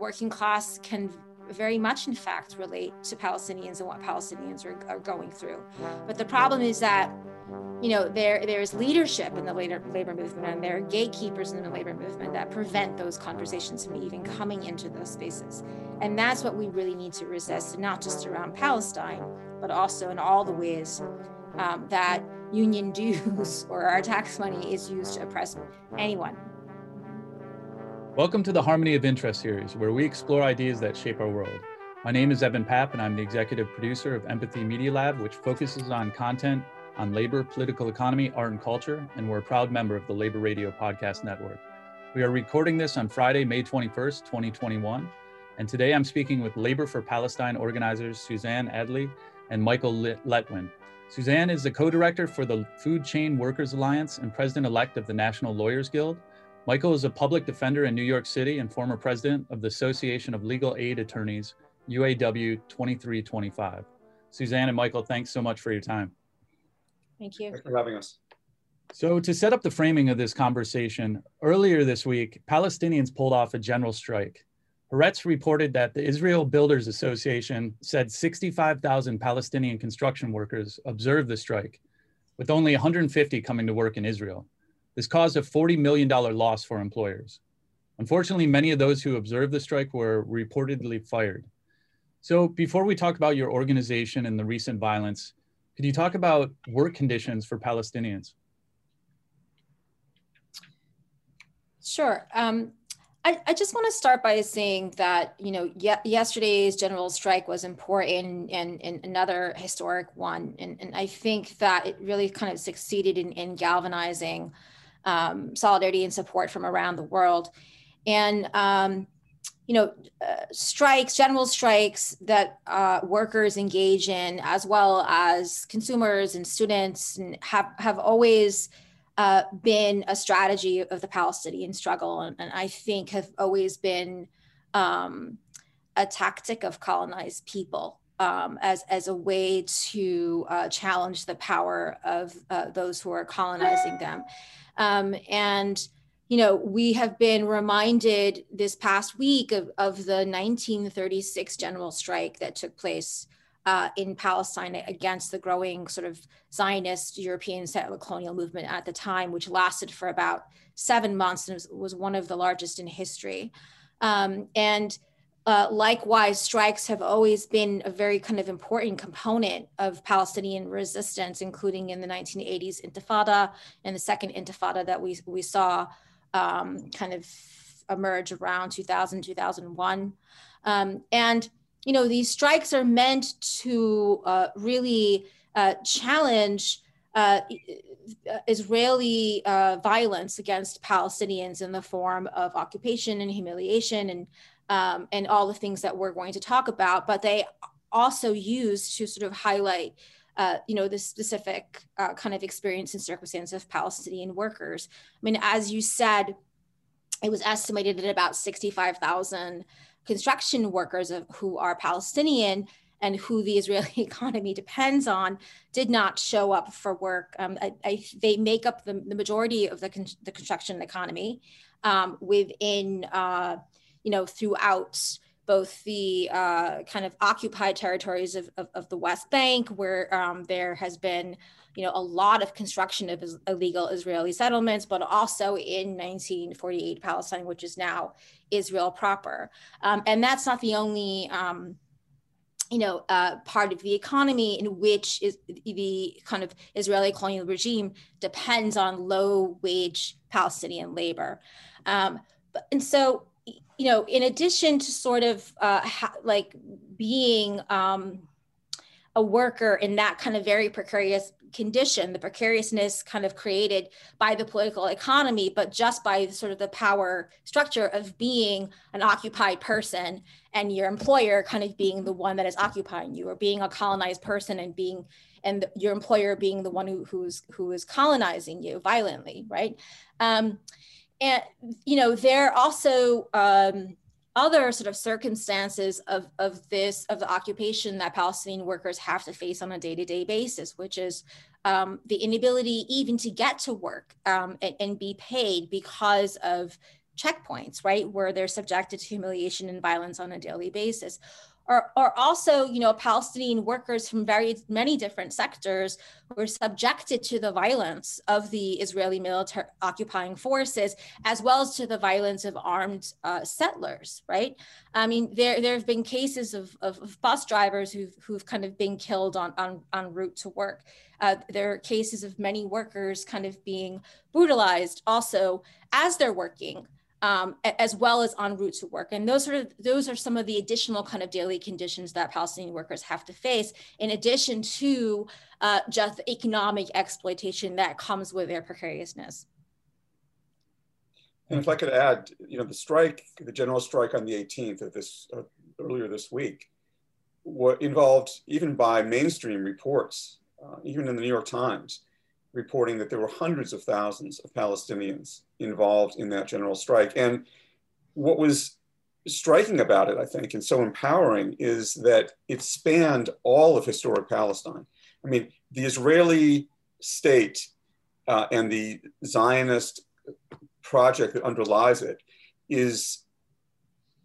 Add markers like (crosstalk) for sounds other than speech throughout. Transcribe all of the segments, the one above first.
working class can very much, in fact, relate to Palestinians and what Palestinians are, are going through. But the problem is that you know there there's leadership in the labor, labor movement and there are gatekeepers in the labor movement that prevent those conversations from even coming into those spaces and that's what we really need to resist not just around palestine but also in all the ways um, that union dues (laughs) or our tax money is used to oppress anyone welcome to the harmony of interest series where we explore ideas that shape our world my name is evan papp and i'm the executive producer of empathy media lab which focuses on content on labor, political economy, art, and culture, and we're a proud member of the Labor Radio Podcast Network. We are recording this on Friday, May 21st, 2021, and today I'm speaking with Labor for Palestine organizers Suzanne Adely and Michael Letwin. Suzanne is the co-director for the Food Chain Workers Alliance and president-elect of the National Lawyers Guild. Michael is a public defender in New York City and former president of the Association of Legal Aid Attorneys, UAW 2325. Suzanne and Michael, thanks so much for your time. Thank you. Thanks for having us. So, to set up the framing of this conversation, earlier this week, Palestinians pulled off a general strike. Haaretz reported that the Israel Builders Association said 65,000 Palestinian construction workers observed the strike, with only 150 coming to work in Israel. This caused a $40 million loss for employers. Unfortunately, many of those who observed the strike were reportedly fired. So, before we talk about your organization and the recent violence, could you talk about work conditions for Palestinians? Sure. Um, I, I, just want to start by saying that you know ye- yesterday's general strike was important and, and another historic one, and, and, I think that it really kind of succeeded in, in galvanizing um, solidarity and support from around the world. And um, you know, uh, strikes, general strikes that uh, workers engage in, as well as consumers and students, and have have always uh, been a strategy of the Palestinian struggle, and, and I think have always been um, a tactic of colonized people um, as as a way to uh, challenge the power of uh, those who are colonizing them, um, and you know, we have been reminded this past week of, of the 1936 general strike that took place uh, in Palestine against the growing sort of Zionist European settler colonial movement at the time, which lasted for about seven months and was, was one of the largest in history. Um, and uh, likewise, strikes have always been a very kind of important component of Palestinian resistance, including in the 1980s Intifada and the second Intifada that we, we saw um, kind of emerge around 2000, 2001. Um, and, you know, these strikes are meant to uh, really uh, challenge uh, Israeli uh, violence against Palestinians in the form of occupation and humiliation and, um, and all the things that we're going to talk about. But they also use to sort of highlight uh, you know, the specific uh, kind of experience and circumstance of Palestinian workers. I mean, as you said, it was estimated that about 65,000 construction workers of, who are Palestinian and who the Israeli (laughs) economy depends on did not show up for work. Um, I, I, they make up the, the majority of the, con- the construction economy um, within, uh, you know, throughout both the uh, kind of occupied territories of, of, of the West Bank, where um, there has been, you know, a lot of construction of illegal Israeli settlements, but also in 1948 Palestine, which is now Israel proper. Um, and that's not the only. Um, you know, uh, part of the economy in which is the kind of Israeli colonial regime depends on low wage Palestinian labor. Um, and so you know, in addition to sort of uh, ha- like being um, a worker in that kind of very precarious condition, the precariousness kind of created by the political economy, but just by sort of the power structure of being an occupied person and your employer kind of being the one that is occupying you, or being a colonized person and being and your employer being the one who who's who is colonizing you violently, right? Um, and you know there are also um, other sort of circumstances of, of this of the occupation that palestinian workers have to face on a day-to-day basis which is um, the inability even to get to work um, and, and, be paid because of checkpoints, right, where they're subjected to humiliation and violence on a daily basis are, also, you know, Palestinian workers from very many different sectors were subjected to the violence of the Israeli military occupying forces, as well as to the violence of armed uh, settlers, right? I mean, there, there have been cases of, of, of, bus drivers who've, who've kind of been killed on, on, on route to work. Uh, there are cases of many workers kind of being brutalized also as they're working um, as well as en route to work. And those are those are some of the additional kind of daily conditions that Palestinian workers have to face, in addition to uh, just economic exploitation that comes with their precariousness. And if I could add, you know, the strike, the general strike on the 18th of this uh, earlier this week, what involved even by mainstream reports, uh, even in the New York Times, reporting that there were hundreds of thousands of Palestinians involved in that general strike. And what was striking about it, I think, and so empowering is that it spanned all of historic Palestine. I mean, the Israeli state uh, and the Zionist project that underlies it is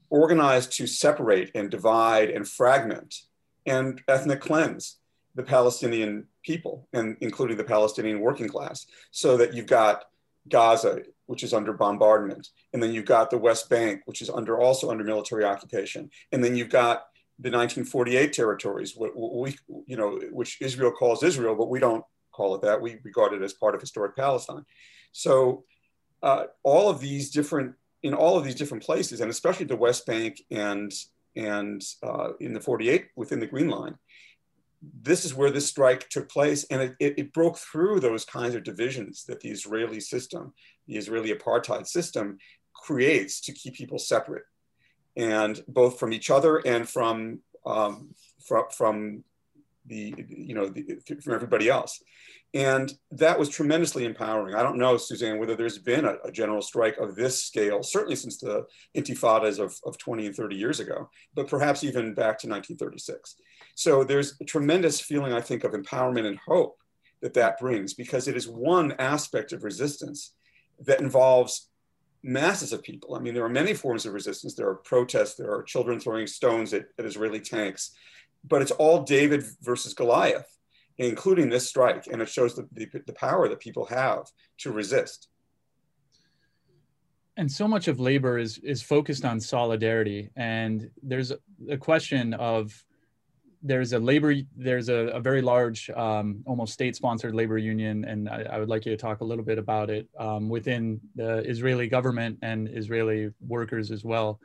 organized to separate and divide and fragment and ethnic cleanse the Palestinian people, and including the Palestinian working class, so that you've got Gaza, which is under bombardment, and then you've got the West Bank, which is under also under military occupation, and then you've got the 1948 territories, what, we, you know, which Israel calls Israel, but we don't call it that. We regard it as part of historic Palestine. So uh, all of these different, in all of these different places, and especially the West Bank and and uh, in the 48 within the Green Line, this is where this strike took place, and it, it, it, broke through those kinds of divisions that the Israeli system, the Israeli apartheid system, creates to keep people separate, and both from each other and from um, from, from the you know the, from everybody else. And that was tremendously empowering. I don't know, Suzanne, whether there's been a, a, general strike of this scale, certainly since the intifadas of, of 20 and 30 years ago, but perhaps even back to 1936. So there's a tremendous feeling, I think, of empowerment and hope that that brings, because it is one aspect of resistance that involves masses of people. I mean, there are many forms of resistance. There are protests, there are children throwing stones at, at Israeli tanks, but it's all David versus Goliath including this strike. And it shows the, the, the power that people have to resist. And so much of labor is, is focused on solidarity. And there's a question of there's a labor there's a, a very large um, almost state sponsored labor union and I, I, would like you to talk a little bit about it um, within the israeli government and israeli workers as well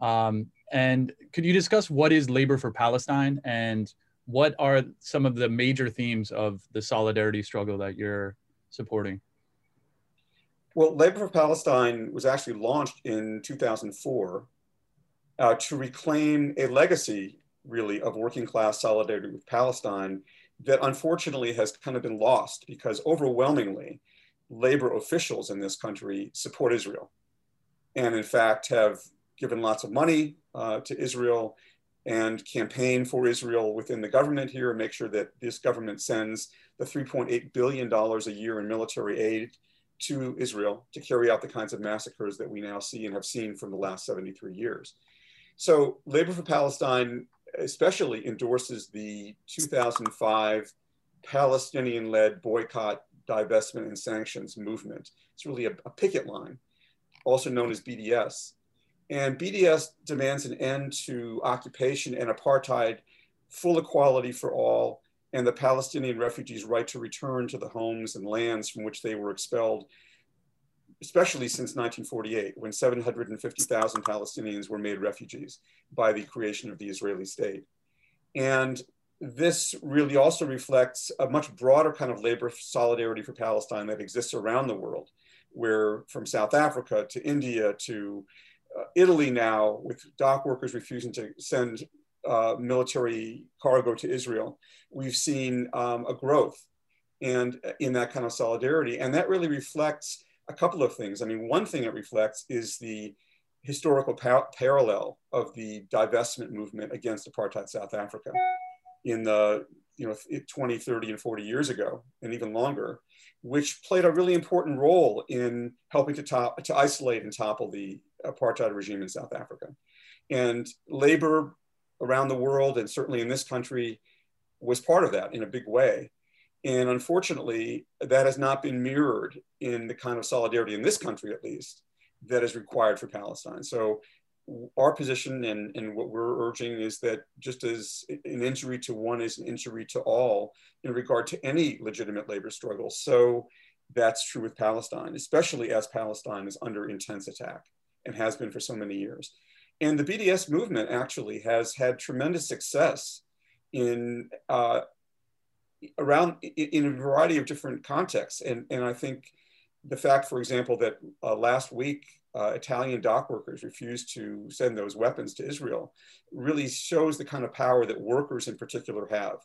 um, and could you discuss what is labor for palestine and what are some of the major themes of the solidarity struggle that you're supporting? Well, Labor for Palestine was actually launched in 2004 uh, to reclaim a legacy, really, of working class solidarity with Palestine that unfortunately has kind of been lost because overwhelmingly, labor officials in this country support Israel. And in fact, have given lots of money uh, to Israel and campaign for Israel within the government here and make sure that this government sends the $3.8 billion a year in military aid to Israel to carry out the kinds of massacres that we now see and have seen from the last 73 years. So Labor for Palestine especially endorses the 2005 Palestinian-led boycott, divestment, and sanctions movement. It's really a, a picket line, also known as BDS. And BDS demands an end to occupation and apartheid, full equality for all, and the Palestinian refugees' right to return to the homes and lands from which they were expelled, especially since 1948, when 750,000 Palestinians were made refugees by the creation of the Israeli state. And this really also reflects a much broader kind of labor solidarity for Palestine that exists around the world, where from South Africa to India to Italy now, with dock workers refusing to send uh, military cargo to Israel, we've seen um, a growth and uh, in that kind of solidarity. And that really reflects a couple of things. I mean, one thing it reflects is the historical par parallel of the divestment movement against apartheid South Africa in the you know, 20, 30, and 40 years ago, and even longer, which played a really important role in helping to, top, to isolate and topple the apartheid regime in South Africa. And labor around the world, and certainly in this country, was part of that in a big way. And unfortunately, that has not been mirrored in the kind of solidarity in this country, at least, that is required for Palestine. So our position and, and what we're urging is that just as an injury to one is an injury to all in regard to any legitimate labor struggle, so that's true with Palestine, especially as Palestine is under intense attack and has been for so many years. And the BDS movement actually has had tremendous success in uh, around in a variety of different contexts. And, and I think the fact, for example, that uh, last week uh, Italian dock workers refused to send those weapons to Israel really shows the kind of power that workers in particular have.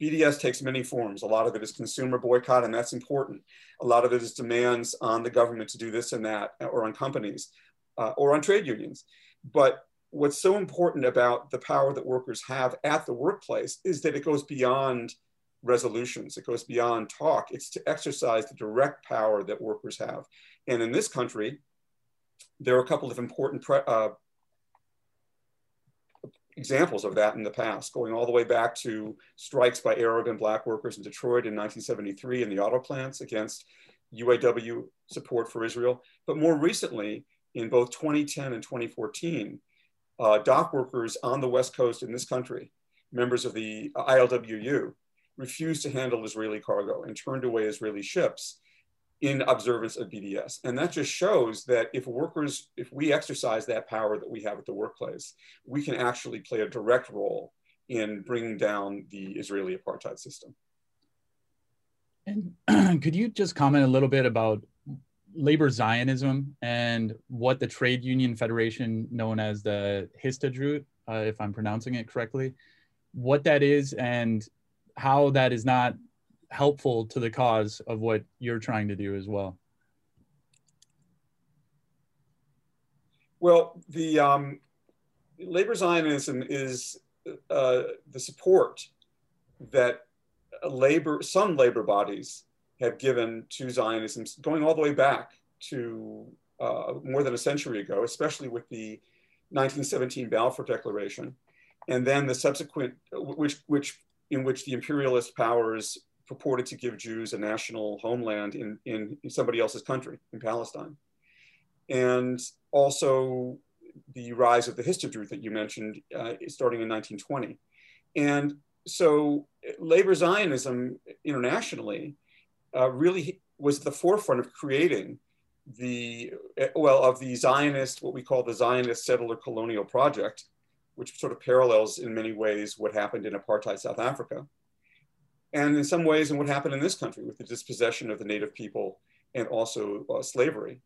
BDS takes many forms. A lot of it is consumer boycott, and that's important. A lot of it is demands on the government to do this and that, or on companies, uh, or on trade unions. But what's so important about the power that workers have at the workplace is that it goes beyond resolutions. It goes beyond talk. It's to exercise the direct power that workers have. And in this country, there are a couple of important uh, examples of that in the past, going all the way back to strikes by Arab and Black workers in Detroit in 1973 in the auto plants against UAW support for Israel. But more recently, in both 2010 and 2014, uh, dock workers on the West Coast in this country, members of the ILWU, refused to handle Israeli cargo and turned away Israeli ships in observance of BDS. And that just shows that if workers, if we exercise that power that we have at the workplace, we can actually play a direct role in bringing down the Israeli apartheid system. And (clears throat) could you just comment a little bit about labor Zionism and what the trade union federation known as the Histadrut, uh, if I'm pronouncing it correctly, what that is and how that is not helpful to the cause of what you're trying to do as well? Well, the um, labor Zionism is uh, the support that labor, some labor bodies have given to Zionism, going all the way back to uh, more than a century ago, especially with the 1917 Balfour Declaration, and then the subsequent, which, which in which the imperialist powers purported to give Jews a national homeland in, in, in somebody else's country, in Palestine. And also the rise of the Histadrut that you mentioned, uh, starting in 1920. And so labor Zionism internationally uh, really was at the forefront of creating the, well, of the Zionist, what we call the Zionist settler colonial project, which sort of parallels in many ways what happened in apartheid South Africa and in some ways in what happened in this country with the dispossession of the native people and also uh, slavery.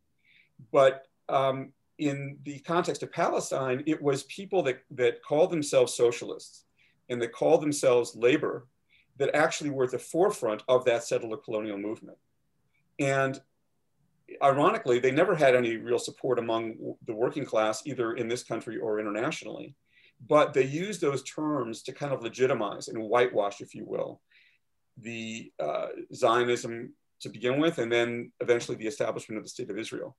But um, in the context of Palestine, it was people that, that called themselves socialists and that called themselves labor that actually were at the forefront of that settler colonial movement. And ironically, they never had any real support among the working class, either in this country or internationally. But they used those terms to kind of legitimize and whitewash, if you will, the uh, Zionism to begin with, and then eventually the establishment of the State of Israel.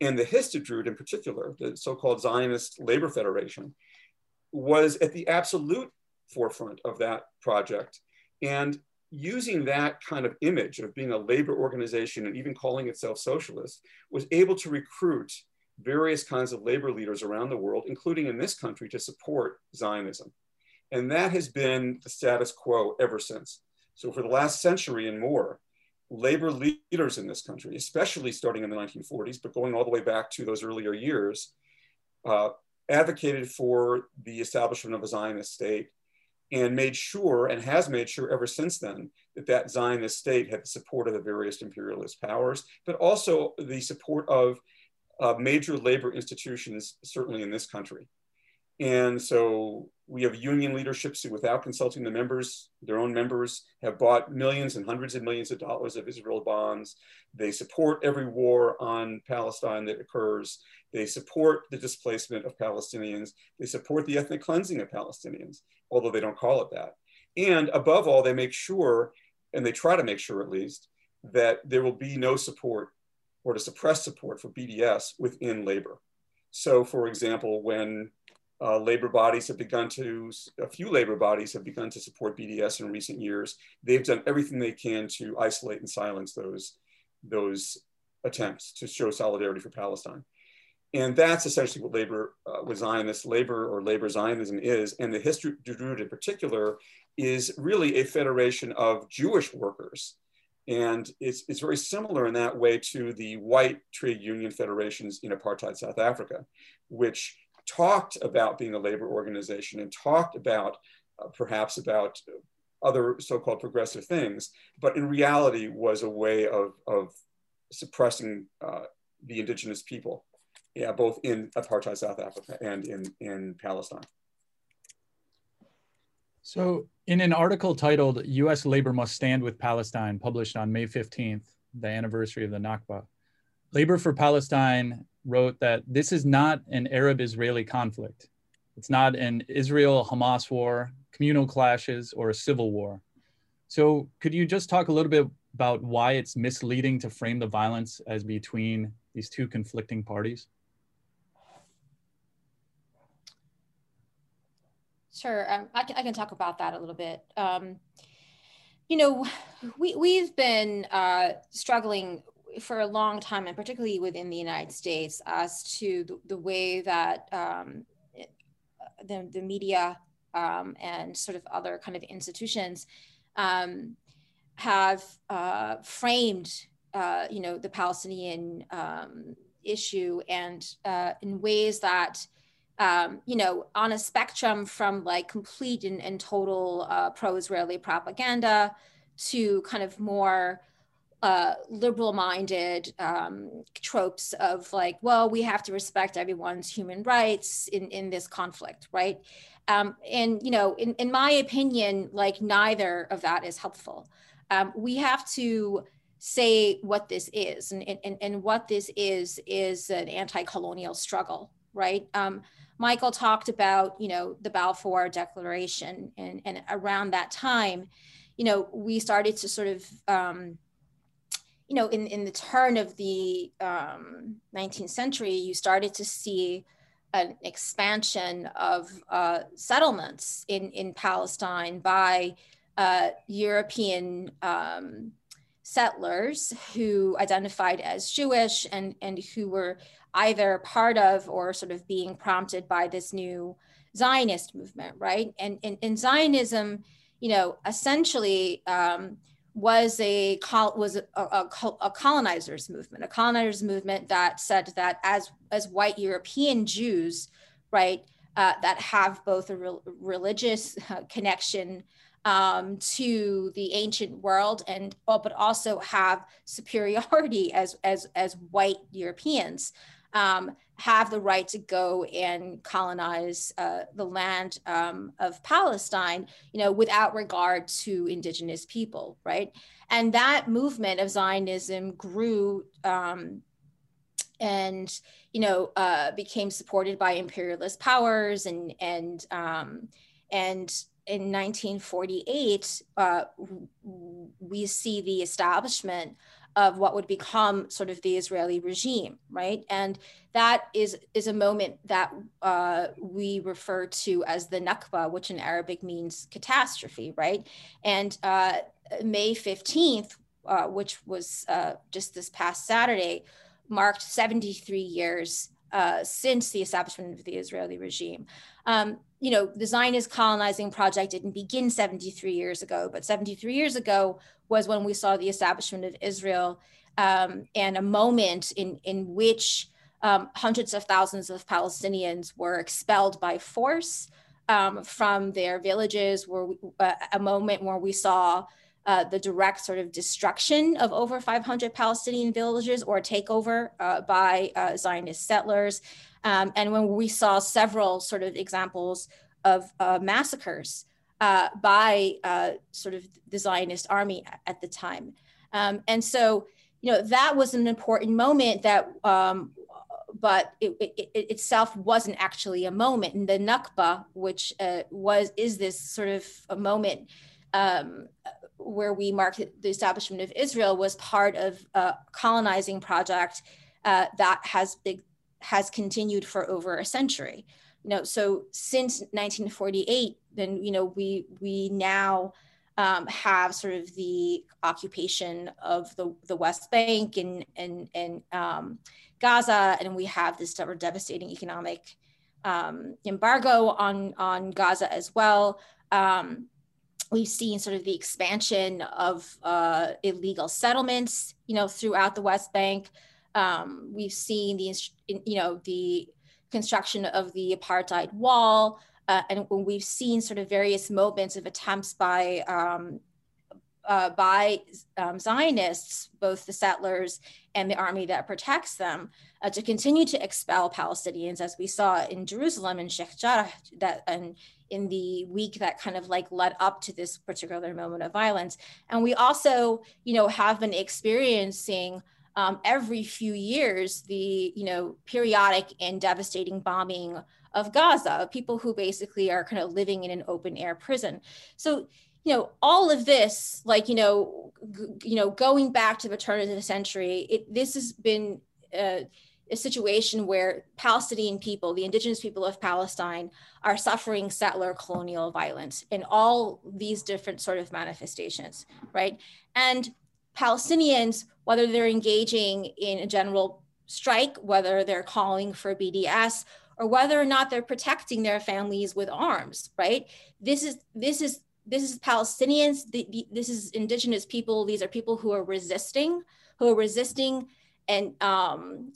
And the Histadrut in particular, the so-called Zionist Labor Federation, was at the absolute forefront of that project. And using that kind of image of being a labor organization and even calling itself socialist, was able to recruit various kinds of labor leaders around the world, including in this country, to support Zionism. And that has been the status quo ever since. So for the last century and more, labor leaders in this country, especially starting in the 1940s, but going all the way back to those earlier years, uh, advocated for the establishment of a Zionist state and made sure and has made sure ever since then that that Zionist state had the support of the various imperialist powers, but also the support of uh, major labor institutions, certainly in this country. And so we have union leaderships who, without consulting the members, their own members, have bought millions and hundreds of millions of dollars of Israel bonds. They support every war on Palestine that occurs. They support the displacement of Palestinians. They support the ethnic cleansing of Palestinians, although they don't call it that. And above all, they make sure, and they try to make sure at least, that there will be no support or to suppress support for BDS within labor. So, for example, when uh, labor bodies have begun to, a few labor bodies have begun to support BDS in recent years, they've done everything they can to isolate and silence those, those attempts to show solidarity for Palestine. And that's essentially what labor uh, with Zionist labor or labor Zionism is. And the history Histadrut in particular is really a federation of Jewish workers. And it's, it's very similar in that way to the white trade union federations in apartheid South Africa, which talked about being a labor organization and talked about uh, perhaps about other so-called progressive things, but in reality was a way of, of suppressing uh, the indigenous people, yeah, both in apartheid South Africa and in, in Palestine. So in an article titled US Labor Must Stand with Palestine, published on May 15th, the anniversary of the Nakba, Labor for Palestine wrote that this is not an Arab Israeli conflict. It's not an Israel Hamas war, communal clashes, or a civil war. So, could you just talk a little bit about why it's misleading to frame the violence as between these two conflicting parties? Sure, um, I, can, I, can, talk about that a little bit. Um, you know, we, we've been uh, struggling for a long time, and particularly within the United States, as to the, the way that um, it, the, the media um, and sort of other kind of institutions um, have uh, framed, uh, you know, the Palestinian um, issue and uh, in ways that, um, you know, on a spectrum from like complete and, and total uh, pro-Israeli propaganda to kind of more uh, liberal minded um, tropes of like, well, we have to respect everyone's human rights in, in this conflict, right? Um, and, you know, in, in my opinion, like neither of that is helpful. Um, we have to say what this is. And, and, and what this is, is an anti colonial struggle, right? Um, Michael talked about, you know, the Balfour Declaration. And, and around that time, you know, we started to sort of, um, you know, in, in the turn of the um, 19th century, you started to see an expansion of uh, settlements in, in Palestine by uh, European um, settlers who identified as Jewish and, and who were either part of or sort of being prompted by this new Zionist movement, right? And, and, and Zionism, you know, essentially um, was a was a, a, a, colonizers movement, a colonizers movement that said that as as white European Jews, right, uh, that have both a re- religious (laughs) connection um, to the ancient world and but also have superiority (laughs) as as as white Europeans um, have the right to go and colonize uh, the land um, of Palestine, you know, without regard to indigenous people, right? And that movement of Zionism grew um, and you know uh, became supported by imperialist powers and and um, and in 1948 uh, we see the establishment of what would become sort of the Israeli regime, right? And that is is a moment that uh, we refer to as the Nakba, which in Arabic means catastrophe, right? And uh, May 15th, uh, which was uh, just this past Saturday, marked 73 years uh, since the establishment of the Israeli regime. Um, you know, the Zionist colonizing project didn't begin 73 years ago, but 73 years ago was when we saw the establishment of Israel um, and a moment in, in which um, hundreds of thousands of Palestinians were expelled by force um, from their villages, where we, uh, a moment where we saw uh, the direct sort of destruction of over 500 Palestinian villages or takeover uh, by uh, Zionist settlers. Um, and when we saw several sort of examples of uh, massacres uh, by uh, sort of the Zionist army at the time. Um, and so, you know, that was an important moment that, um, but it, it, it, itself wasn't actually a moment. And the Nakba, which was, is this sort of a moment um, where we marked the establishment of Israel was part of a colonizing project uh, that has big, has continued for over a century. You know, so since 1948, then you know we we now um, have sort of the occupation of the, the West Bank and and and um, Gaza, and we have this devastating economic um, embargo on on Gaza as well. Um, we've seen sort of the expansion of uh, illegal settlements, you know, throughout the West Bank. Um, we've seen the you know the construction of the apartheid wall. Uh, and we've seen sort of various moments of attempts by um, uh, by um, Zionists, both the settlers and the army that protects them, uh, to continue to expel Palestinians, as we saw in Jerusalem and Sheikh Jarrah, that and in the week that kind of like led up to this particular moment of violence. And we also, you know, have been experiencing um, every few years the, you know, periodic and devastating bombing of Gaza, people who basically are kind of living in an open air prison. So, you know, all of this, like, you know, g- you know, going back to the turn of the century, it, this has been uh, a situation where Palestinian people, the indigenous people of Palestine, are suffering settler colonial violence in all these different sort of manifestations, right? And Palestinians, whether they're engaging in a general strike, whether they're calling for BDS, or whether or not they're protecting their families with arms, right? This is this is this is Palestinians. The, the, this is indigenous people. These are people who are resisting, who are resisting, and um,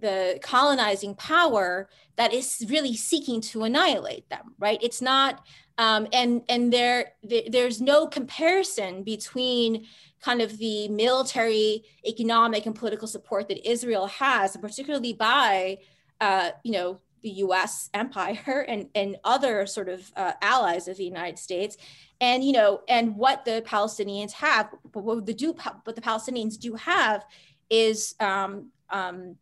the colonizing power that is really seeking to annihilate them. Right? It's not, um, and and there, there there's no comparison between kind of the military, economic, and political support that Israel has, particularly by uh, you know the US empire and, and other sort of uh, allies of the United States. And, you know, and what the Palestinians have, but what the, do, what the Palestinians do have is um, um,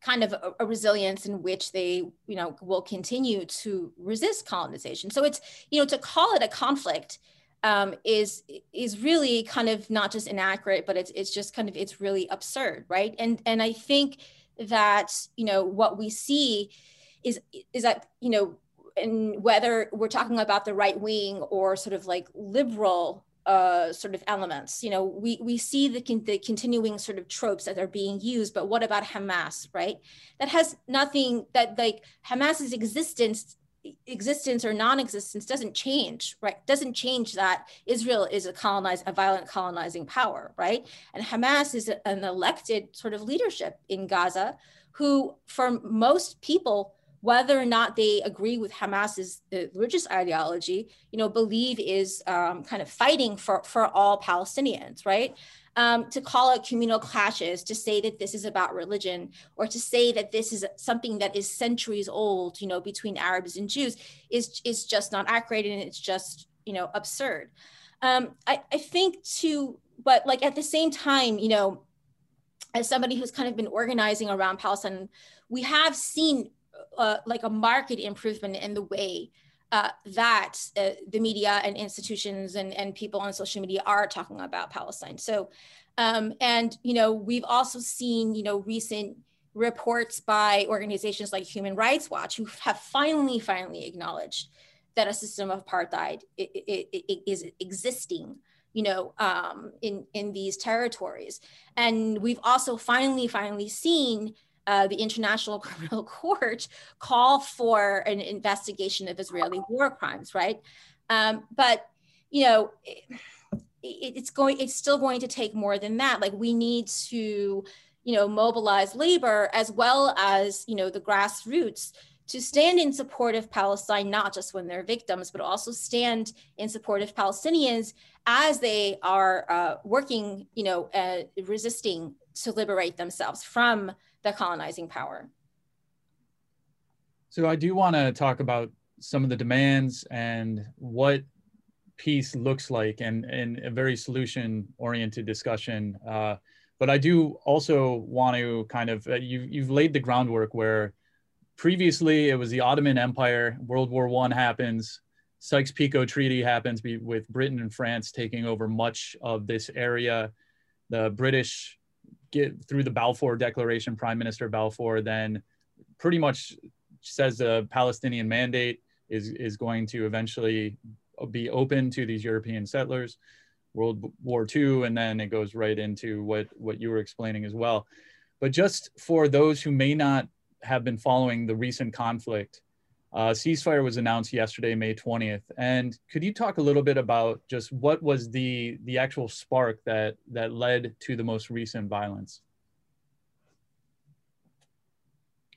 kind of a, a, resilience in which they, you know, will continue to resist colonization. So it's, you know, to call it a conflict um, is is really kind of not just inaccurate, but it's it's just kind of it's really absurd, right? And and I think that you know what we see is is that you know and whether we're talking about the right wing or sort of like liberal uh, sort of elements. You know, we we see the con- the continuing sort of tropes that are being used, but what about Hamas, right? That has nothing that like Hamas's existence existence or non-existence doesn't change right? Doesn't change that israel is a colonized a violent colonizing power right? And hamas is an elected sort of leadership in gaza who for most people whether or not they agree with hamas's uh, religious ideology you know believe is um, kind of fighting for for all palestinians right um, to call it communal clashes, to say that this is about religion, or to say that this is something that is centuries old, you know, between Arabs and Jews, is is just not accurate and it's just you know absurd. Um, I, I think too, but like at the same time, you know, as somebody who's kind of been organizing around Palestine, we have seen uh, like a market improvement in the way uh, that uh, the media and institutions and, and people on social media are talking about Palestine. So, um, and, you know, we've also seen, you know, recent reports by organizations like Human Rights Watch who have finally, finally acknowledged that a system of apartheid is existing you know, um, in in these territories. And we've also finally, finally seen uh, the International (laughs) Criminal Court call for an investigation of Israeli war crimes, right? Um, but you know, it, it's going, it's still going to take more than that. Like we need to, you know, mobilize labor as well as you know the grassroots to stand in support of Palestine, not just when they're victims, but also stand in support of Palestinians as they are uh, working, you know, uh, resisting to liberate themselves from the colonizing power. So I do want to talk about some of the demands and what peace looks like and, and a very solution oriented discussion. Uh, but I do also want to kind of, uh, you, you've laid the groundwork where previously it was the Ottoman Empire, World War One happens, Sykes-Picot Treaty happens with Britain and France taking over much of this area. The British get through the Balfour Declaration, Prime Minister Balfour then pretty much says the Palestinian mandate is, is going to eventually be open to these European settlers. World War II, and then it goes right into what, what you were explaining as well. But just for those who may not have been following the recent conflict, uh, ceasefire was announced yesterday, May 20th. And could you talk a little bit about just what was the, the actual spark that, that led to the most recent violence?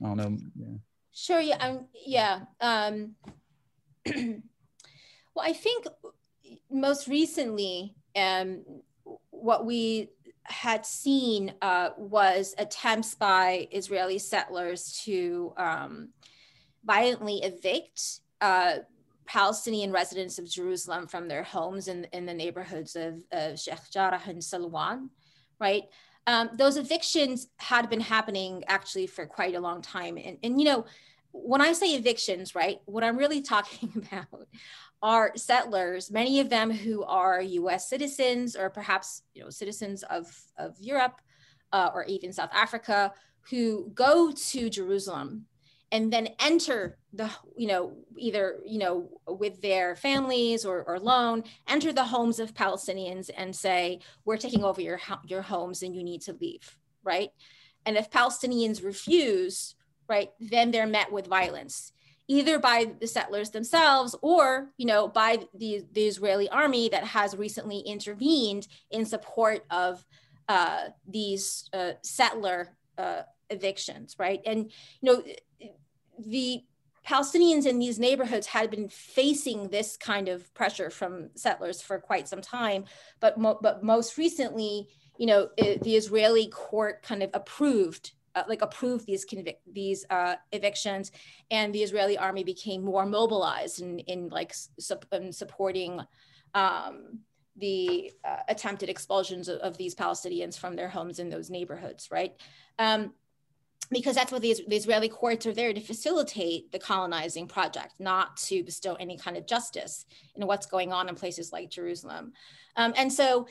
I don't know. Yeah. Sure. Yeah. Um, yeah. Um, (clears throat) well, I think most recently, um, what we had seen uh, was attempts by Israeli settlers to um, violently evict uh, Palestinian residents of Jerusalem from their homes in, in the neighborhoods of, of Sheikh Jarrah and Silwan, right? Um, those evictions had been happening actually for quite a long time. And, and, you know, when I say evictions, right, what I'm really talking (laughs) about are settlers, many of them who are US citizens or perhaps you know, citizens of, of Europe uh, or even South Africa who go to Jerusalem and then enter the you know either you know with their families or, or enter the homes of palestinians and say we're taking over your your homes and you need to leave right? And if palestinians refuse right then they're met with violence either by the settlers themselves or you know by the, the israeli army that has recently intervened in support of uh, these uh, settler uh, evictions right? And you know the palestinians in these neighborhoods had been facing this kind of pressure from settlers for quite some time but mo- but most recently you know it, the israeli court kind of approved uh, like approved these convic- these uh, evictions, and the Israeli army became more mobilized in in like su- in supporting um, the uh, attempted expulsions of, of, these Palestinians from their homes in those neighborhoods, right? Um, because that's what the, the, Israeli courts are there to facilitate the colonizing project, not to bestow any kind of justice in what's going on in places like Jerusalem. Um, and so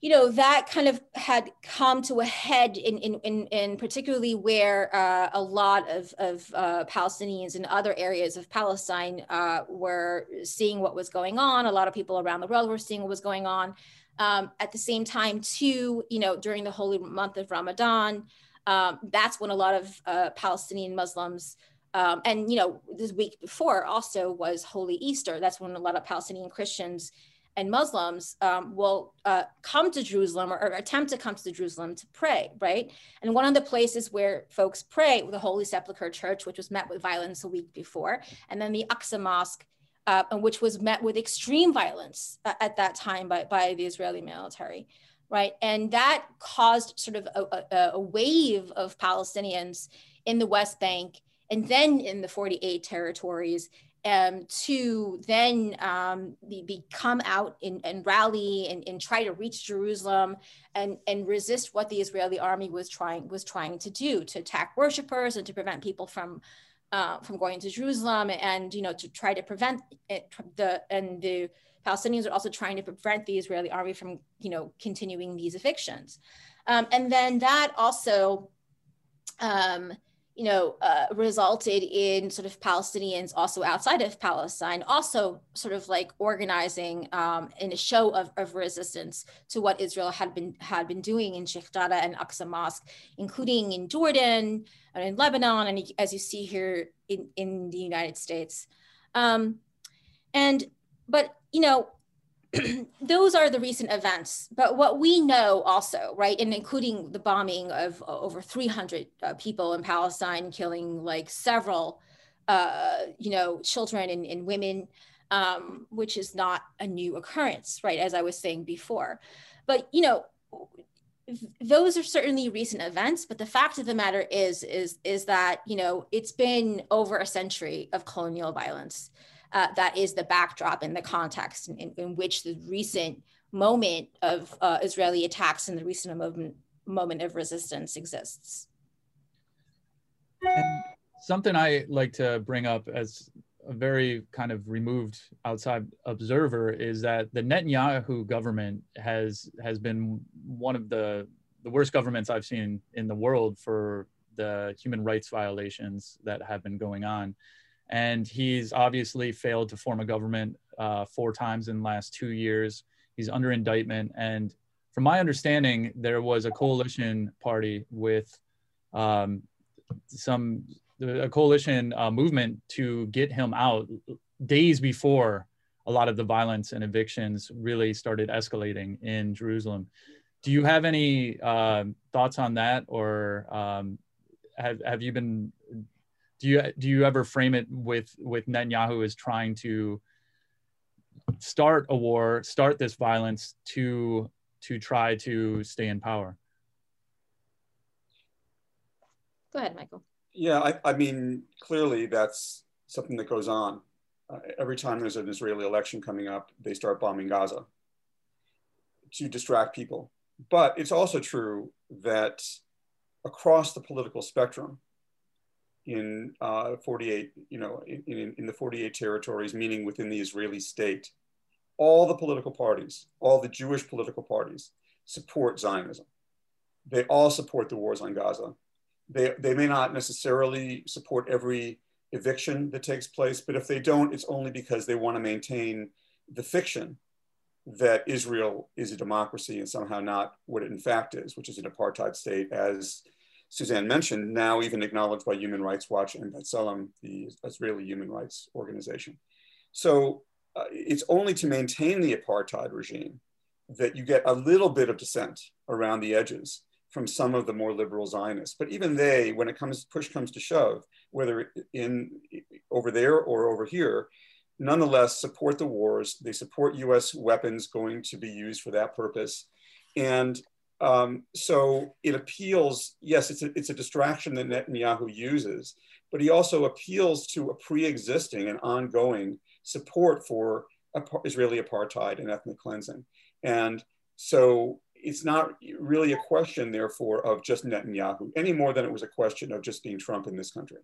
you know that kind of had come to a head in in in, in particularly where uh, a lot of of uh, Palestinians in other areas of Palestine uh, were seeing what was going on. A lot of people around the world were seeing what was going on. Um, at the same time, too, you know, during the holy month of Ramadan, um, that's when a lot of uh, Palestinian Muslims um, and you know this week before also was Holy Easter. That's when a lot of Palestinian Christians and Muslims um, will uh, come to Jerusalem or, or, attempt to come to Jerusalem to pray, right? And one of the places where folks pray, the Holy Sepulchre Church, which was met with violence a week before, and then the Aqsa Mosque, uh, which was met with extreme violence uh, at that time by, by the Israeli military, right? And that caused sort of a, a, a wave of Palestinians in the West Bank and then in the 48 territories um, to then um, be, be, come out and, and rally and, and, try to reach Jerusalem and, and resist what the Israeli army was trying was trying to do to attack worshippers and to prevent people from uh, from going to Jerusalem and you know to try to prevent it, the and the Palestinians are also trying to prevent the Israeli army from you know continuing these evictions, um, and then that also. Um, you know, uh, resulted in sort of Palestinians also outside of Palestine, also sort of like organizing um, in a show of, of resistance to what Israel had been had been doing in Sheikh Jarrah and Aqsa Mosque, including in Jordan and in Lebanon, and as you see here in, in the United States. Um, and but you know, (clears throat) those are the recent events. But what we know also, right, and including the bombing of uh, over 300 uh, people in Palestine, killing like several, uh, you know, children and, and women, um, which is not a new occurrence, right, as I was saying before. But, you know, those are certainly recent events but the fact of the matter is is is that you know it's been over a century of colonial violence uh, that is the backdrop and the context in, in, in which the recent moment of uh, Israeli attacks and the recent moment, moment of resistance exists. And something I like to bring up as a very kind of removed outside observer is that the Netanyahu government has has been one of the the worst governments I've seen in the world for the human rights violations that have been going on. And he's obviously failed to form a government uh, four times in the last two years. He's under indictment. And from my understanding, there was a coalition party with um, some a coalition uh, movement to get him out days before a lot of the violence and evictions really started escalating in Jerusalem. Do you have any uh, thoughts on that, or um, have have you been? Do you do you ever frame it with with Netanyahu as trying to start a war, start this violence to to try to stay in power? Go ahead, Michael. Yeah, I, I mean, clearly that's something that goes on. Uh, every time there's an Israeli election coming up, they start bombing Gaza to distract people. But it's also true that across the political spectrum, in uh, 48, you know, in, in, the 48 territories, meaning within the Israeli state, all the political parties, all the Jewish political parties support Zionism. They all support the wars on Gaza they, they may not necessarily support every eviction that takes place, but if they don't, it's only because they want to maintain the fiction that Israel is a democracy and somehow not what it in fact is, which is an apartheid state, as Suzanne mentioned, now even acknowledged by Human Rights Watch and B'Tselem, the Israeli human rights organization. So uh, it's only to maintain the apartheid regime that you get a little bit of dissent around the edges from some of the more liberal Zionists. But even they, when it comes push comes to shove, whether in over there or over here, nonetheless support the wars. They support U.S. weapons going to be used for that purpose, and um, so it appeals. Yes, it's a, it's a distraction that Netanyahu uses, but he also appeals to a pre-existing and ongoing support for Israeli apartheid and ethnic cleansing, and so it's not really a question, therefore, of just Netanyahu any more than it was a question of just being Trump in this country.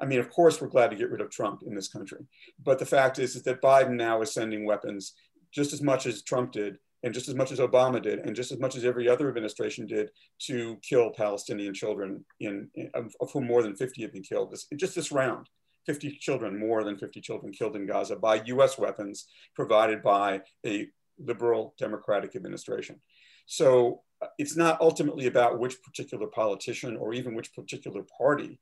I mean, of course, we're glad to get rid of Trump in this country. But the fact is, is that Biden now is sending weapons just as much as Trump did, and just as much as Obama did, and just as much as every other administration did to kill Palestinian children, in, in of whom more than 50 have been killed. This, just this round, 50 children, more than 50 children killed in Gaza by US weapons provided by a liberal democratic administration. So uh, it's not ultimately about which particular politician or even which particular party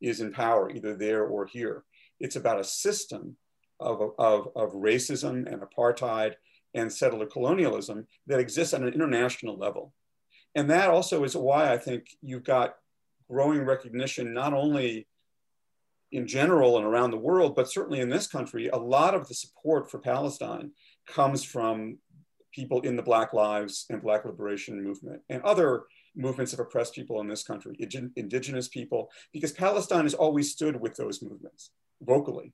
is in power, either there or here. It's about a system of, of, of racism and apartheid and settler colonialism that exists on an international level. And that also is why I think you've got growing recognition, not only in general and around the world, but certainly in this country, a lot of the support for Palestine comes from people in the Black Lives and Black Liberation movement and other movements of oppressed people in this country, indigenous people, because Palestine has always stood with those movements vocally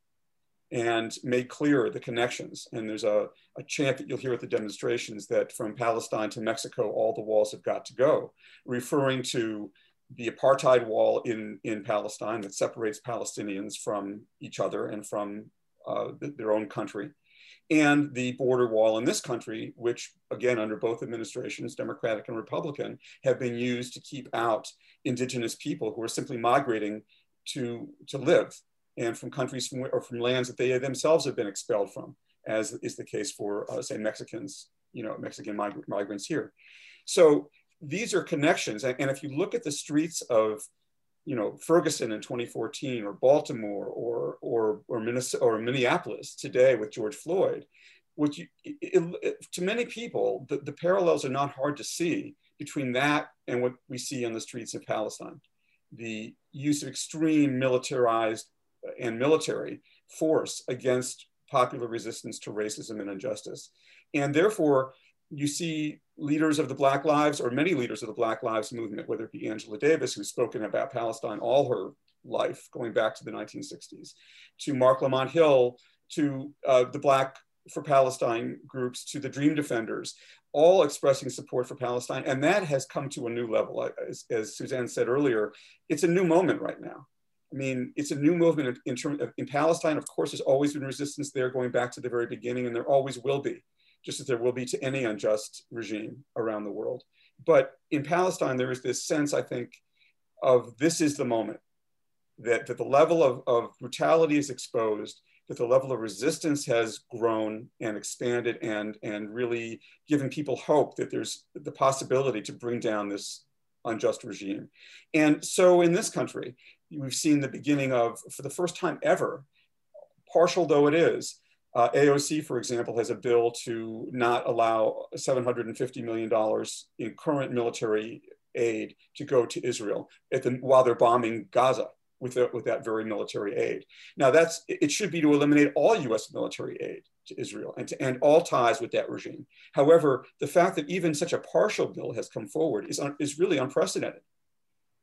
and made clear the connections. And there's a, a chant that you'll hear at the demonstrations that from Palestine to Mexico, all the walls have got to go, referring to the apartheid wall in, in Palestine that separates Palestinians from each other and from uh, their own country and the border wall in this country, which again, under both administrations, Democratic and Republican, have been used to keep out indigenous people who are simply migrating to, to live and from countries from, or from lands that they themselves have been expelled from, as is the case for, uh, say, Mexicans, you know, Mexican mig migrants here. So these are connections. And if you look at the streets of you know Ferguson in 2014 or Baltimore or or or Minnesota or Minneapolis today with George Floyd, which you, it, it, to many people the, the parallels are not hard to see between that and what we see on the streets of Palestine, the use of extreme militarized and military force against popular resistance to racism and injustice, and therefore you see leaders of the Black Lives, or many leaders of the Black Lives movement, whether it be Angela Davis, who's spoken about Palestine all her life, going back to the 1960s, to Marc Lamont Hill, to uh, the Black for Palestine groups, to the Dream Defenders, all expressing support for Palestine. And that has come to a new level. As, as Suzanne said earlier, it's a new moment right now. I mean, it's a new movement in, terms of, in Palestine. Of course, there's always been resistance there going back to the very beginning, and there always will be, just as there will be to any unjust regime around the world. But in Palestine, there is this sense, I think, of this is the moment that, that the level of, of brutality is exposed, that the level of resistance has grown and expanded and, and really given people hope that there's the possibility to bring down this unjust regime. And so in this country, we've seen the beginning of, for the first time ever, partial though it is, uh, AOC, for example, has a bill to not allow $750 million in current military aid to go to Israel the, while they're bombing Gaza with, the, with that very military aid. Now, that's it should be to eliminate all US military aid to Israel and to end all ties with that regime. However, the fact that even such a partial bill has come forward is, un, is really unprecedented.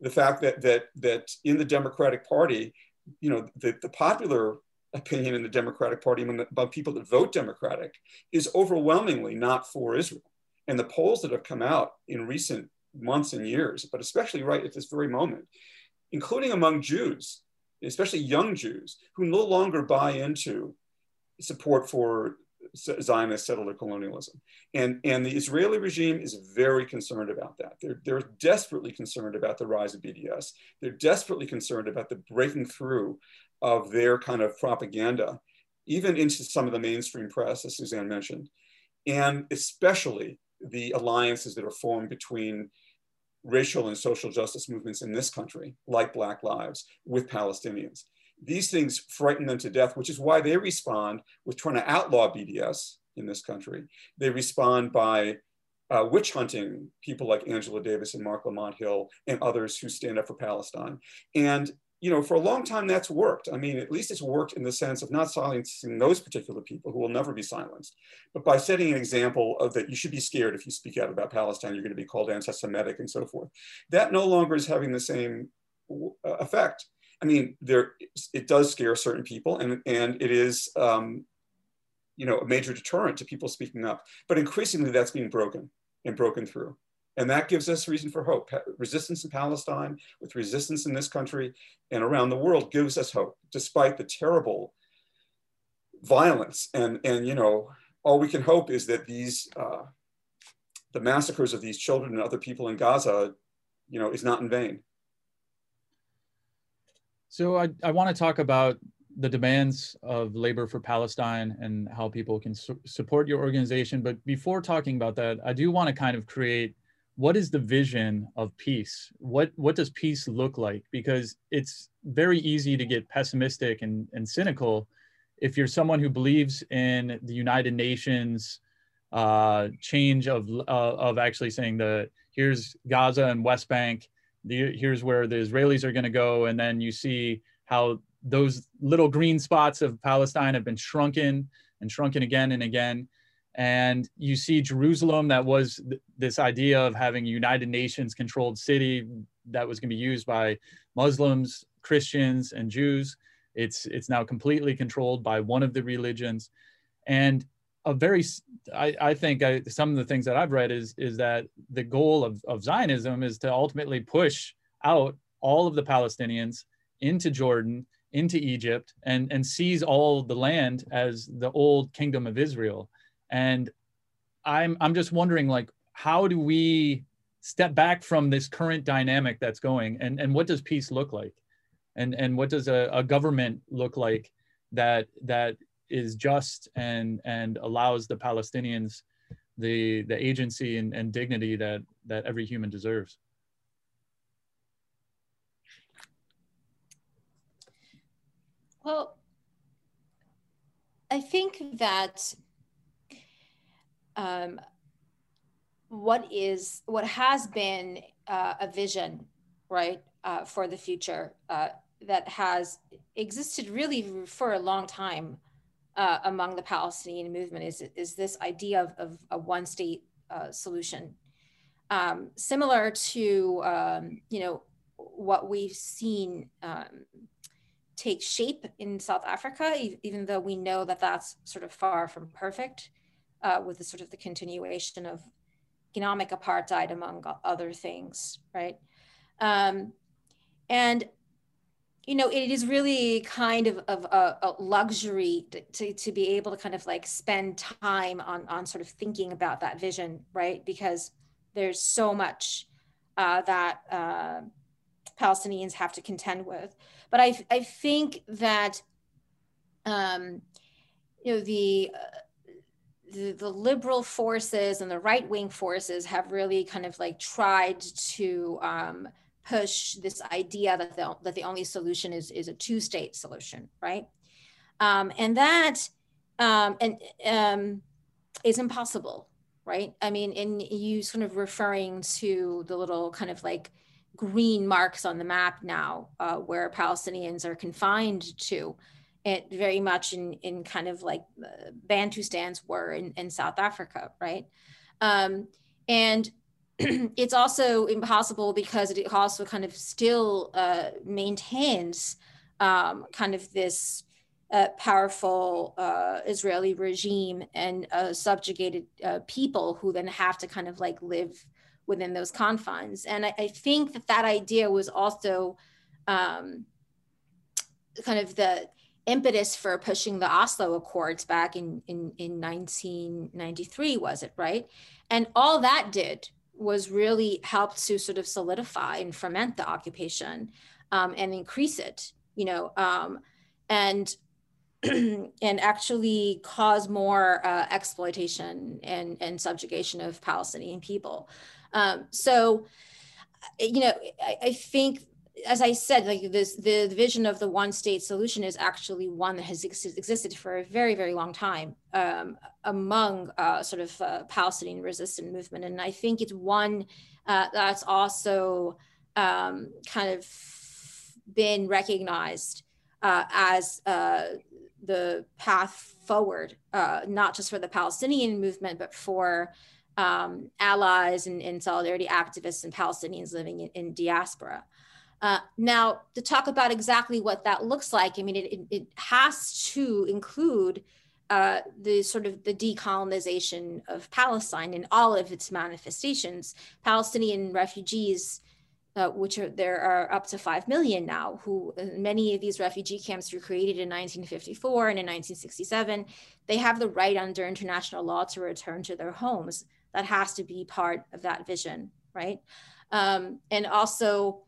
The fact that, that, that in the Democratic Party, you know, the, the popular opinion in the Democratic Party among people that vote Democratic is overwhelmingly not for Israel. And the polls that have come out in recent months and years, but especially right at this very moment, including among Jews, especially young Jews, who no longer buy into support for Zionist settler colonialism. And, and the Israeli regime is very concerned about that. They're, they're desperately concerned about the rise of BDS. They're desperately concerned about the breaking through of their kind of propaganda, even into some of the mainstream press, as Suzanne mentioned, and especially the alliances that are formed between racial and social justice movements in this country, like Black Lives, with Palestinians. These things frighten them to death, which is why they respond with trying to outlaw BDS in this country. They respond by uh, witch hunting people like Angela Davis and Marc Lamont Hill and others who stand up for Palestine. And you know, for a long time that's worked. I mean, at least it's worked in the sense of not silencing those particular people who will never be silenced, but by setting an example of that you should be scared if you speak out about Palestine, you're going to be called anti-Semitic and so forth. That no longer is having the same uh, effect. I mean, there it does scare certain people, and and it is, um, you know, a major deterrent to people speaking up. But increasingly, that's being broken and broken through. And that gives us reason for hope. Resistance in Palestine, with resistance in this country and around the world, gives us hope, despite the terrible violence. And, and you know, all we can hope is that these, uh, the massacres of these children and other people in Gaza, you know, is not in vain. So I, I want to talk about the demands of labor for Palestine and how people can su support your organization. But before talking about that, I do want to kind of create what is the vision of peace? What what does peace look like? Because it's very easy to get pessimistic and, and cynical if you're someone who believes in the United Nations uh, change of uh, of actually saying the here's Gaza and West Bank, the, here's where the Israelis are going to go, and then you see how those little green spots of Palestine have been shrunken and shrunken again and again and you see Jerusalem that was th- this idea of having a United Nations controlled city that was going to be used by Muslims, Christians, and Jews. It's it's now completely controlled by one of the religions, and a very I, I think I, some of the things that I've read is is that the goal of, of Zionism is to ultimately push out all of the Palestinians into Jordan, into Egypt, and and seize all the land as the old kingdom of Israel. And i'm i'm just wondering like how do we step back from this current dynamic that's going and and what does peace look like? And and what does a, a government look like that that is just and and allows the palestinians the the agency and, and dignity that that every human deserves. Well i think that um, what is what has been uh, a vision, right, uh, for the future uh, that has existed really for a long time uh, among the Palestinian movement is is this idea of, of a one state uh, solution, um, similar to um, you know what we've seen um, take shape in South Africa, even though we know that that's sort of far from perfect uh, with the sort of the continuation of economic apartheid, among other things, right? Um, and you know, it is really kind of, of a, a luxury to, to be able to kind of like spend time on, on sort of thinking about that vision, right? Because there's so much uh, that uh, Palestinians have to contend with. But I, I think that, um, you know, the, uh, the, the liberal forces and the right wing forces have really kind of like tried to um, push this idea that the, that the only solution is, is a two state solution, right? Um, and that um, and, um, is impossible, right? I mean, in you sort of referring to the little kind of like green marks on the map now uh, where Palestinians are confined to. It very much in, in kind of like uh, Bantustans were in, in South Africa, right? Um, and (clears throat) it's also impossible because it also kind of still uh, maintains um, kind of this uh, powerful uh, Israeli regime and uh, subjugated uh, people who then have to kind of like live within those confines. And I, I think that that idea was also um, kind of the impetus for pushing the Oslo Accords back in, in, in 1993, was it, right? And all that did was really helped to sort of solidify and ferment the occupation um, and increase it, you know, um, and (clears throat) and actually cause more uh, exploitation and, and subjugation of Palestinian people. Um, so, you know, I, I think as I said, like this, the, vision of the one state solution is actually one that has ex- existed for a very, very long time um, among uh, sort of uh, Palestinian resistance movement. And I think it's one uh, that's also um, kind of been recognized uh, as uh, the path forward, uh, not just for the Palestinian movement, but for um, allies and, and, solidarity activists and Palestinians living in, in diaspora. Uh, now, to talk about exactly what that looks like, I mean, it, it, has to include uh, the sort of the decolonization of Palestine in all of its manifestations. Palestinian refugees, uh, which are there are up to five million now, who uh, many of these refugee camps were created in 1954 and in 1967. They have the right under international law to return to their homes. That has to be part of that vision, right? Um, and also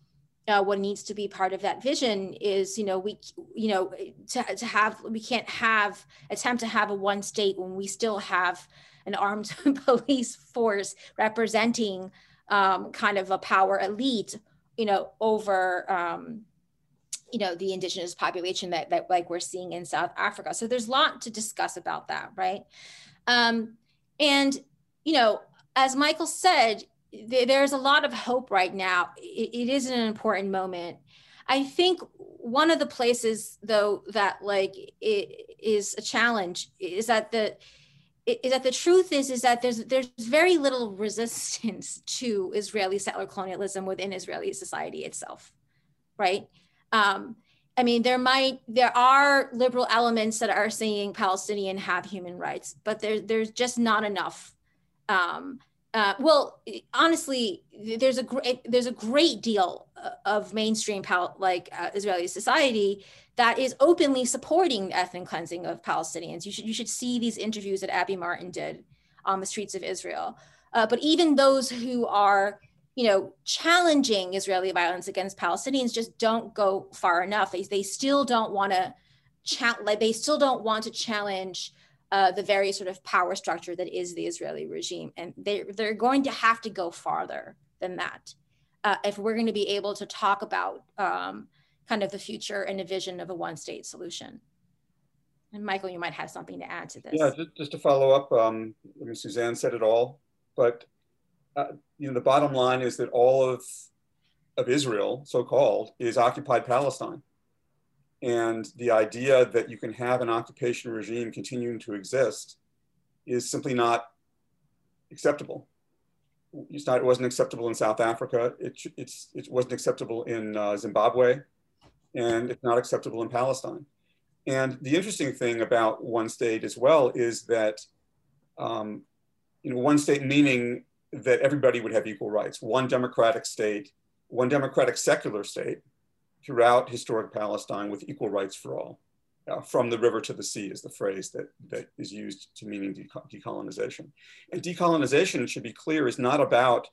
uh, what needs to be part of that vision is you know we you know to, to have we can't have attempt to have a one state when we still have an armed (laughs) police force representing um, kind of a power elite you know over um, you know the indigenous population that, that like we're seeing in south africa. So there's a lot to discuss about that right? Um, and you know as michael said there's a lot of hope right now. It, it is an important moment. I think one of the places though that like it is a challenge is that the is that the truth is is that there's there's very little resistance (laughs) to Israeli settler colonialism within Israeli society itself, right? Um, I mean, there might there are liberal elements that are saying Palestinian have human rights, but there there's just not enough. Um, uh, well, honestly, there's a great there's a great deal uh, of mainstream pal- like uh, Israeli society that is openly supporting ethnic cleansing of Palestinians. You should you should see these interviews that Abby Martin did on the streets of Israel. Uh, but even those who are you know challenging Israeli violence against Palestinians just don't go far enough. They they still don't want to cha- like they still don't want to challenge uh, the very sort of power structure that is the Israeli regime. And they're, they're going to have to go farther than that uh, if we're going to be able to talk about um, kind of the future and a vision of a one state solution. And Michael, you might have something to add to this. Yeah, just, just to follow up, um, I mean, Suzanne said it all, but uh, you know, the bottom line is that all of, of Israel, so-called, is occupied Palestine. And the idea that you can have an occupation regime continuing to exist is simply not acceptable. It's not, it wasn't acceptable in South Africa. It, it's, it wasn't acceptable in uh, Zimbabwe, and it's not acceptable in Palestine. And the interesting thing about one state as well is that, um, you know, one state meaning that everybody would have equal rights, one democratic state, one democratic secular state, throughout historic Palestine with equal rights for all. Uh, from the river to the sea is the phrase that, that is used to meaning decolonization. And decolonization, it should be clear, is not about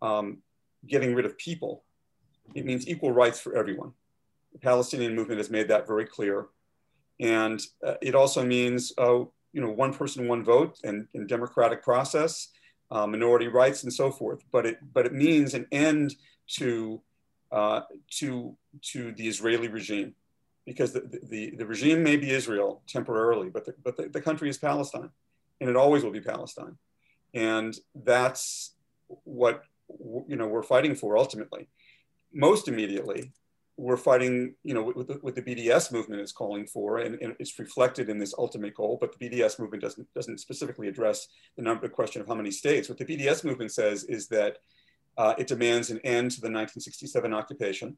um, getting rid of people. It means equal rights for everyone. The Palestinian movement has made that very clear. And uh, it also means, uh, you know, one person, one vote and, and democratic process, uh, minority rights and so forth. But it, but it means an end to, uh, to, to the Israeli regime because the, the, the regime may be Israel temporarily, but, the, but the, the country is Palestine and it always will be Palestine. And that's what you know we're fighting for ultimately. Most immediately, we're fighting, you know, what the, what the BDS movement is calling for, and, and, it's reflected in this ultimate goal. But the BDS movement doesn't doesn't specifically address the number, the question of how many states. What the BDS movement says is that uh, it demands an end to the 1967 occupation,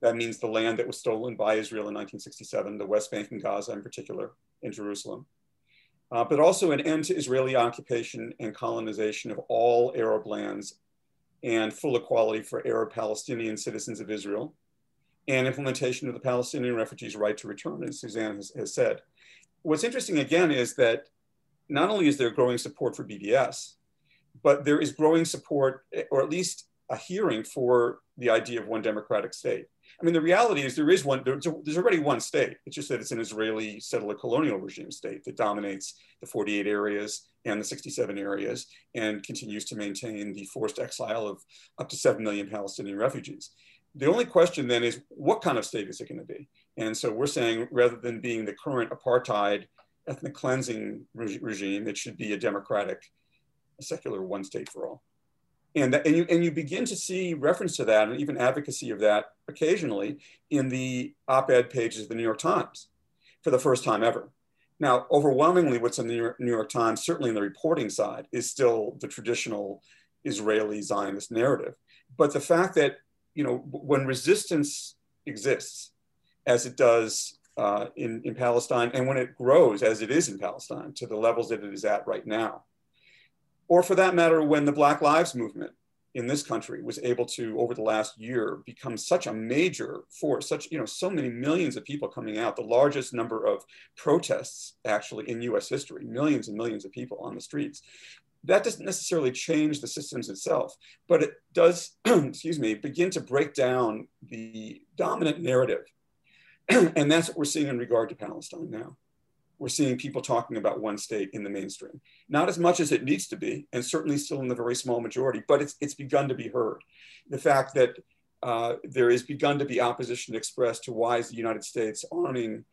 that means the land that was stolen by Israel in 1967, the West Bank and Gaza in particular, in Jerusalem. Uh, but also an end to Israeli occupation and colonization of all Arab lands and full equality for Arab Palestinian citizens of Israel and implementation of the Palestinian refugees' right to return, as Suzanne has, has said. What's interesting again is that not only is there growing support for BDS, but there is growing support, or at least a hearing for the idea of one democratic state. I mean, the reality is there is one, there's, there's already one state. It's just that it's an Israeli settler colonial regime state that dominates the 48 areas and the 67 areas and continues to maintain the forced exile of up to 7 million Palestinian refugees. The only question then is what kind of state is it going to be? And so we're saying rather than being the current apartheid ethnic cleansing re regime, it should be a democratic, a secular one state for all and, and, you, and you begin to see reference to that and even advocacy of that occasionally in the op-ed pages of the New York Times for the first time ever. Now, overwhelmingly what's in the New York, Times, certainly in the reporting side, is still the traditional Israeli Zionist narrative. But the fact that, you know, when resistance exists, as it does uh, in, in Palestine, and when it grows, as it is in Palestine, to the levels that it is at right now, or for that matter, when the Black Lives Movement in this country was able to, over the last year, become such a major force, such, you know, so many millions of people coming out, the largest number of protests actually in US history, millions and millions of people on the streets. That doesn't necessarily change the systems itself, but it does, (clears throat) excuse me, begin to break down the dominant narrative. (clears throat) and that's what we're seeing in regard to Palestine now we're seeing people talking about one state in the mainstream. Not as much as it needs to be, and certainly still in the very small majority, but it's, it's begun to be heard. The fact that uh, begun to be opposition expressed to why is the United States arming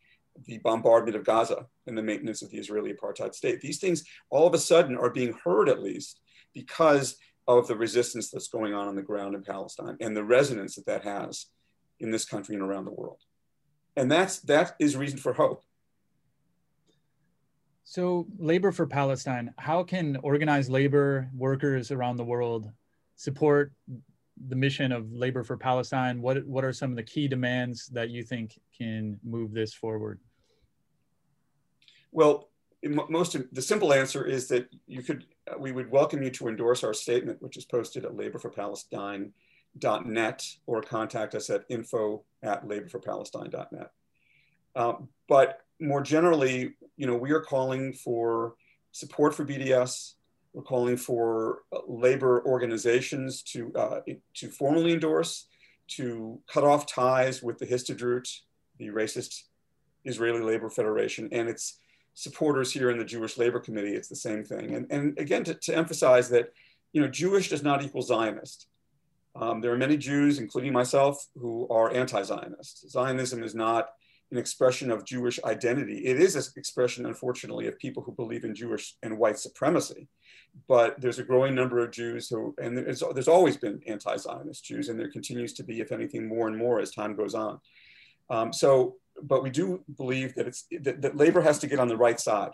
the bombardment of Gaza and the maintenance of the Israeli apartheid state. These things all of a sudden are being heard at least because of the resistance that's going on on the ground in Palestine and the resonance that that has in this country and around the world. And that's, that is reason for hope. So, Labor for Palestine, how can organized labor workers around the world support the mission of Labor for Palestine? What, what are some of the key demands that you think can move this forward? Well, most of the simple answer is that you could we would welcome you to endorse our statement, which is posted at laborforpalestine.net or contact us at info at laborforpalestine.net. Um, but more generally, you know, we are calling for support for BDS. We're calling for uh, labor organizations to, uh, to formally endorse, to cut off ties with the Histadrut, the racist Israeli Labor Federation, and its supporters here in the Jewish Labor Committee. It's the same thing. And, and again, to, to emphasize that, you know, Jewish does not equal Zionist. Um, there are many Jews, including myself, who are anti-Zionist. Zionism is not an expression of Jewish identity. It is an expression, unfortunately, of people who believe in Jewish and white supremacy. But there's a growing number of Jews who, and there's, there's always been anti Zionist Jews, and there continues to be, if anything, more and more as time goes on. Um, so, but we do believe that, it's, that, that labor has to get on the right side.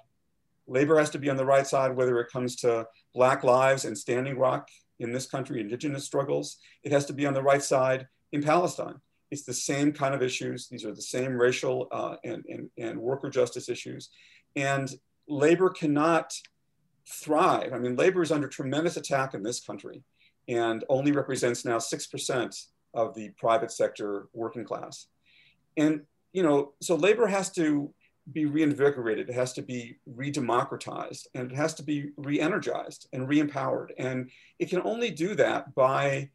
Labor has to be on the right side, whether it comes to Black lives and Standing Rock in this country, indigenous struggles. It has to be on the right side in Palestine it's the same kind of issues. These are the same racial uh, and, and, and worker justice issues. And labor cannot thrive. I mean, labor is under tremendous attack in this country and only represents now 6% of the private sector working class. And, you know, so labor has to be reinvigorated, it has to be re-democratized, and it has to be re-energized and re-empowered. And it can only do that by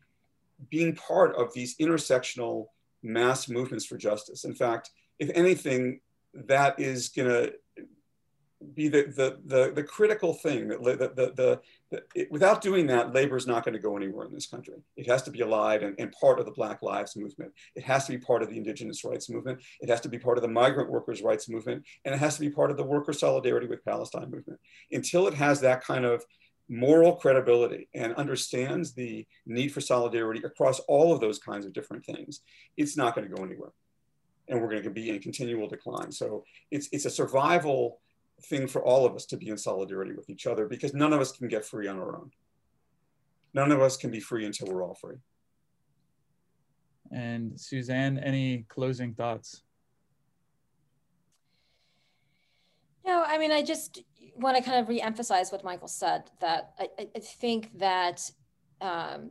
being part of these intersectional mass movements for justice. In fact, if anything, that is going to be the, the, the, the, critical thing that the, the, the, it, without doing that, labor is not going to go anywhere in this country. It has to be alive and, and part of the Black Lives Movement. It has to be part of the Indigenous rights movement. It has to be part of the migrant workers' rights movement. And it has to be part of the worker solidarity with Palestine movement. Until it has that kind of moral credibility and understands the need for solidarity across all of those kinds of different things, it's not going to go anywhere. And we're going to be in continual decline. So it's, it's a survival thing for all of us to be in solidarity with each other because none of us can get free on our own. None of us can be free until we're all free. And Suzanne, any closing thoughts? No, I mean, I just want to kind of re-emphasize what Michael said, that I, I think that, um,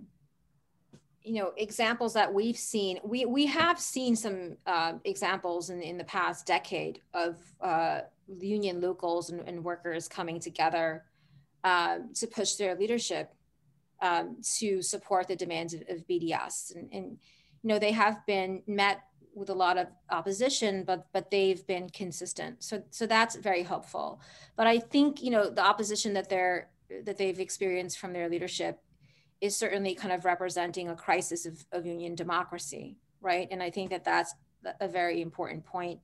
you know, examples that we've seen, we, we have seen some uh, examples in, in the past decade of uh, union locals and, and workers coming together uh, to push their leadership um, to support the demands of, of BDS. And, and, you know, they have been met with a lot of opposition, but but they've been consistent. So so that's very helpful. But I think you know the opposition that they're that they've experienced from their leadership is certainly kind of representing a crisis of, of union democracy, right? And I think that that's a very important point.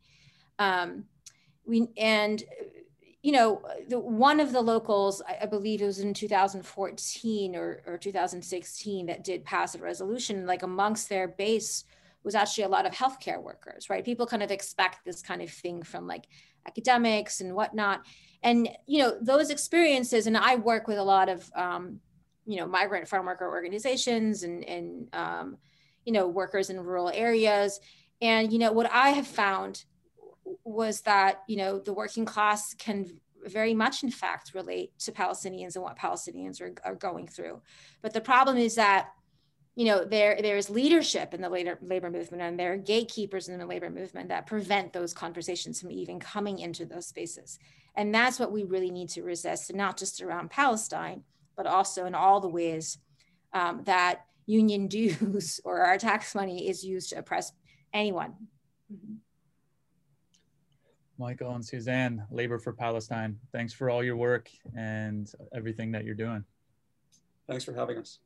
Um, we and you know the, one of the locals I, I, believe it was in 2014 or, or 2016 that did pass a resolution like amongst their base was actually a lot of healthcare workers right? People kind of expect this kind of thing from like academics and whatnot. And you know those experiences and i work with a lot of um, you know migrant farm worker organizations and and um, you know workers in rural areas. And you know what i have found was that you know the working class can very much in fact relate to palestinians and what palestinians are, are going through. But the problem is that you know there there's leadership in the labor, labor movement and there are gatekeepers in the labor movement that prevent those conversations from even coming into those spaces and that's what we really need to resist not just around palestine but also in all the ways um, that union (laughs) dues or our tax money is used to oppress anyone mm-hmm. Michael and Suzanne, Labor for Palestine. Thanks for all your work and everything that you're doing. Thanks for having us.